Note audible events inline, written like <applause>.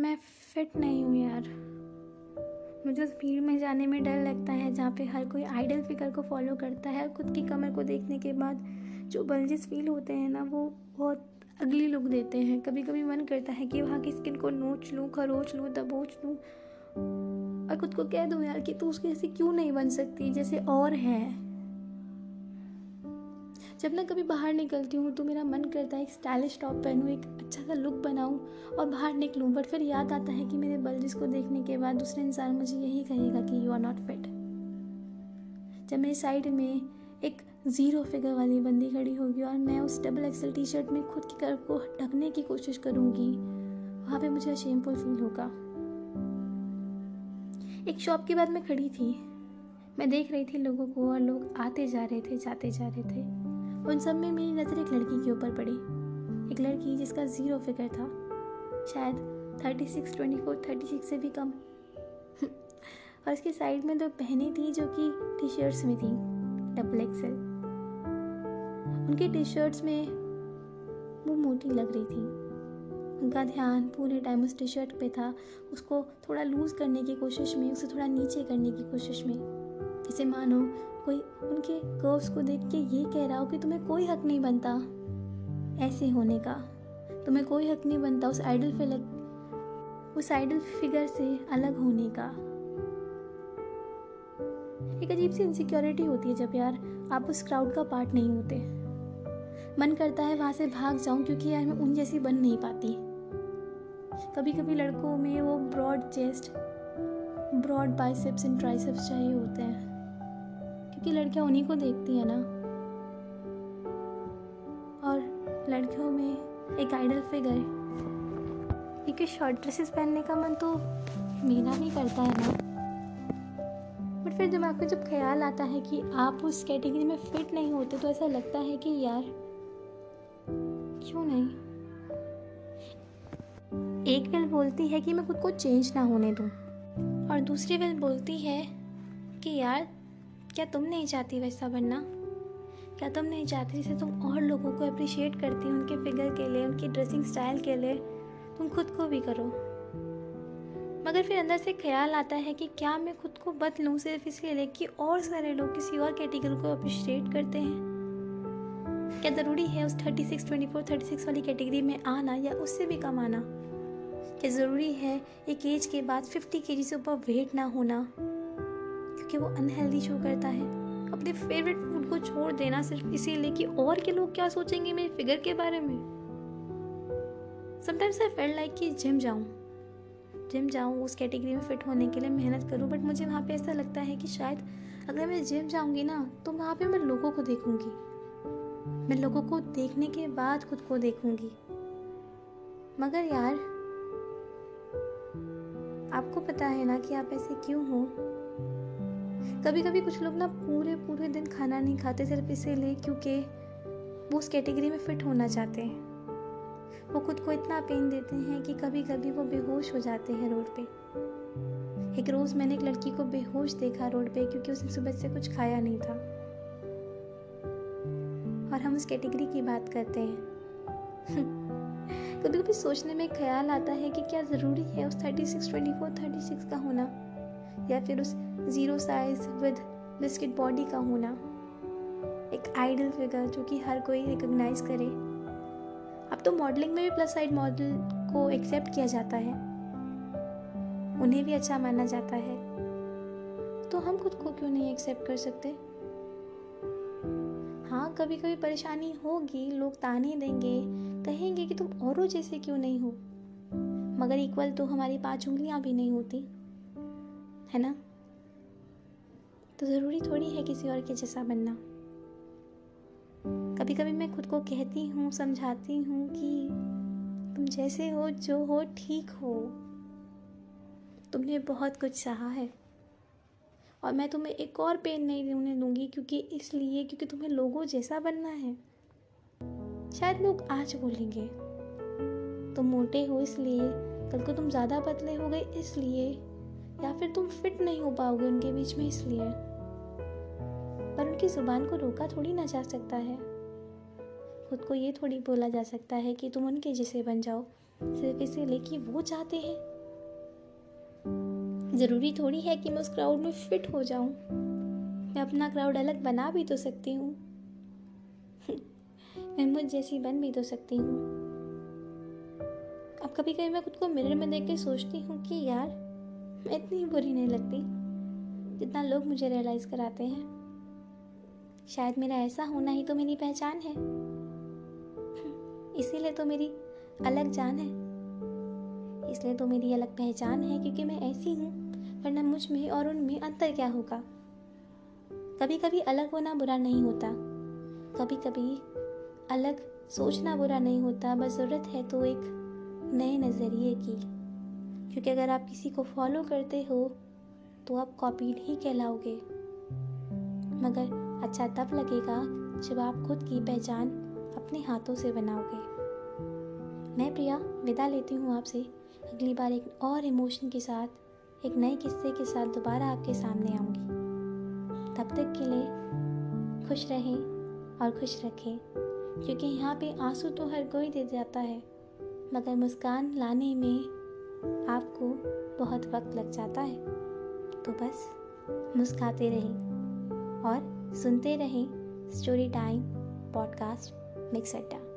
मैं फिट नहीं हूँ यार। मुझे उस भीड़ में जाने में डर लगता है, जहाँ पे हर कोई आइडल फिगर को फॉलो करता है खुद की कमर को देखने के बाद जो बल्जिस फील होते हैं ना, वो बहुत अगली लुक देते हैं। कभी कभी मन करता है कि वहाँ की स्किन को नोच लूँ, खरोच लूँ, दबोच लूँ। और खुद को कह दूँ यार कि तू उसके जैसे क्यों नहीं बन सकती, जैसे और है। जब मैं कभी बाहर निकलती हूँ तो मेरा मन करता है एक स्टाइलिश टॉप पहनूँ, एक अच्छा सा लुक बनाऊँ और बाहर निकलूँ। बट फिर याद आता है कि मेरे बल्जिस को देखने के बाद दूसरे इंसान मुझे यही कहेगा कि यू आर नॉट फिट जब मेरी साइड में एक ज़ीरो फिगर वाली बंदी खड़ी होगी और मैं उस डबल एक्सल टी शर्ट में खुद की कर्व को ढकने की कोशिश करूँगी, वहाँ पे मुझे शेमफुल फील होगा। एक शॉप के बाद मैं खड़ी थी। मैं देख रही थी लोगों को और लोग आते जा रहे थे, जाते जा रहे थे। उन सब में मेरी नज़र एक लड़की के ऊपर पड़ी। एक लड़की जिसका ज़ीरो फिगर था। शायद thirty six twenty four thirty six से भी कम। <laughs> और उसकी साइड में दो बहनें थी जो कि टी शर्ट्स में थी डबल एक्सल उनके टी शर्ट्स में वो मोटी लग रही थी। उनका ध्यान पूरे टाइम उस टी शर्ट पे था। उसको थोड़ा लूज़ करने की कोशिश में, उसे थोड़ा नीचे करने की कोशिश में। जैसे मानो, कोई उनके कर्व्स को देख के ये कह रहा हो कि तुम्हें कोई हक नहीं बनता। ऐसे होने का। तुम्हें कोई हक नहीं बनता उस आइडल फिगर उस आइडल फिगर से अलग होने का। एक अजीब सी इनसिक्योरिटी होती है जब यार आप उस क्राउड का पार्ट नहीं होते। मन करता है वहाँ से भाग जाऊँ क्योंकि यार मैं उन जैसी बन नहीं पाती। कभी कभी लड़कों में वो broad chest broad biceps and triceps चाहिए होते हैं। क्योंकि लड़कियाँ उन्हीं को देखती हैं ना। और लड़कियों में एक आइडल फिगर क्योंकि शॉर्ट ड्रेसेस पहनने का मन तो मेरा भी करता है ना। बट फिर दिमाग में जब ख्याल आता है कि आप उस कैटेगरी में फिट नहीं होते तो ऐसा लगता है कि यार, क्यों नहीं? एक विल बोलती है कि मैं खुद को चेंज ना होने दूँ। और दूसरी विल बोलती है कि यार क्या तुम नहीं चाहती वैसा बनना? क्या तुम नहीं चाहती जैसे तुम और लोगों को अप्रिशिएट करती उनके फिगर के लिए, उनकी ड्रेसिंग स्टाइल के लिए? तुम खुद को भी करो। मगर फिर अंदर से ख्याल आता है कि क्या मैं खुद को बदलूँ सिर्फ़ इसके लिए कि और सारे लोग किसी और कैटेगरी को अप्रिशिएट करते हैं? क्या ज़रूरी है उस thirty six twenty four thirty six वाली कैटेगरी में आना या उससे भी कम आना? क्या ज़रूरी है एक एज के बाद फिफ्टी के जी से ऊपर वेट ना होना? क्योंकि वो अनहेल्दी शो करता है। अपने फेवरेट फ़ूड को छोड़ देना सिर्फ़ इसीलिए कि और के लोग क्या सोचेंगे मेरे फिगर के बारे में। समटाइम्स आई फेल लाइक कि जिम जाऊँ। जिम जाऊँ, उस कैटेगरी में फिट होने के लिए मेहनत करूँ बट मुझे वहाँ पे ऐसा लगता है कि शायद अगर मैं जिम जाऊँगी ना तो वहाँ पे मैं लोगों को देखूँगी। मैं लोगों को देखने के बाद खुद को देखूँगी। मगर यार, आपको पता है ना कि आप ऐसे क्यों हो? कभी कभी कुछ लोग ना पूरे पूरे दिन खाना नहीं खाते, सिर्फ़ इसीलिए क्योंकि वो उस कैटेगरी में फिट होना चाहते हैं। वो खुद को इतना पेन देते हैं कि कभी कभी वो बेहोश हो जाते हैं रोड पे। एक रोज़ मैंने एक लड़की को बेहोश देखा रोड पे क्योंकि उसने सुबह से कुछ खाया नहीं था। और हम उस कैटेगरी की बात करते हैं। <laughs> कभी कभी सोचने में ख्याल आता है कि क्या ज़रूरी है उस thirty six twenty four thirty six का होना? या फिर उस zero size with biscuit body का होना एक आइडल फिगर जो कि हर कोई रिकॉग्नाइज करे। अब तो मॉडलिंग में भी प्लस साइड मॉडल को एक्सेप्ट किया जाता है। उन्हें भी अच्छा माना जाता है। तो हम खुद को क्यों नहीं एक्सेप्ट कर सकते? हाँ कभी कभी परेशानी होगी, लोग ताने देंगे, कहेंगे कि तुम औरों जैसे क्यों नहीं हो? मगर इक्वल तो हमारी पाँच उंगलियाँ भी नहीं होती, है ना? तो ज़रूरी थोड़ी है किसी और के जैसा बनना। कभी कभी मैं खुद को कहती हूँ, समझाती हूँ कि तुम जैसे हो, जो हो, ठीक हो। तुमने बहुत कुछ सहा है। और मैं तुम्हें एक और पेन नहीं होने दूँगी क्योंकि इसलिए, क्योंकि तुम्हें लोगों जैसा बनना है। शायद लोग आज बोलेंगे, तुम मोटे हो इसलिए, कल को तुम ज़्यादा पतले हो गए इसलिए, या फिर तुम फिट नहीं हो पाओगे उनके बीच में इसलिए। उनकी ज़ुबान को रोका थोड़ी ना जा सकता है। खुद को ये थोड़ी बोला जा सकता है कि तुम उनके जैसे बन जाओ, सिर्फ़ इसलिए कि वो चाहते हैं। ज़रूरी थोड़ी है कि मैं उस क्राउड में फिट हो जाऊँ। मैं अपना क्राउड अलग बना भी तो सकती हूँ। <laughs> मैं मुझ जैसी बन भी तो सकती हूँ। अब कभी कभी मैं खुद को मिरर में देख के सोचती हूँ कि यार, मैं इतनी बुरी नहीं लगती जितना लोग मुझे रियलाइज़ कराते हैं। शायद मेरा ऐसा होना ही तो मेरी पहचान है। इसीलिए तो मेरी अलग जान है। इसलिए तो मेरी अलग पहचान है क्योंकि मैं ऐसी हूँ, वरना मुझमें और उनमें अंतर क्या होगा? कभी कभी अलग होना बुरा नहीं होता। कभी कभी अलग सोचना बुरा नहीं होता, बस ज़रूरत है तो एक नए नज़रिए की। क्योंकि अगर आप किसी को फॉलो करते हो तो आप कॉपीड ही कहलाओगे। मगर अच्छा तब लगेगा जब आप खुद की पहचान अपने हाथों से बनाओगे। मैं प्रिया, विदा लेती हूँ आपसे। अगली बार एक और इमोशन के साथ, एक नए किस्से के साथ दोबारा आपके सामने आऊँगी। तब तक के लिए खुश रहें और खुश रखें, क्योंकि यहाँ पे आँसू तो हर कोई दे जाता है, मगर मुस्कान लाने में आपको बहुत वक्त लग जाता है। तो बस मुस्काते रहें और सुनते रहें स्टोरी टाइम पॉडकास्ट मिक्स अड्डा।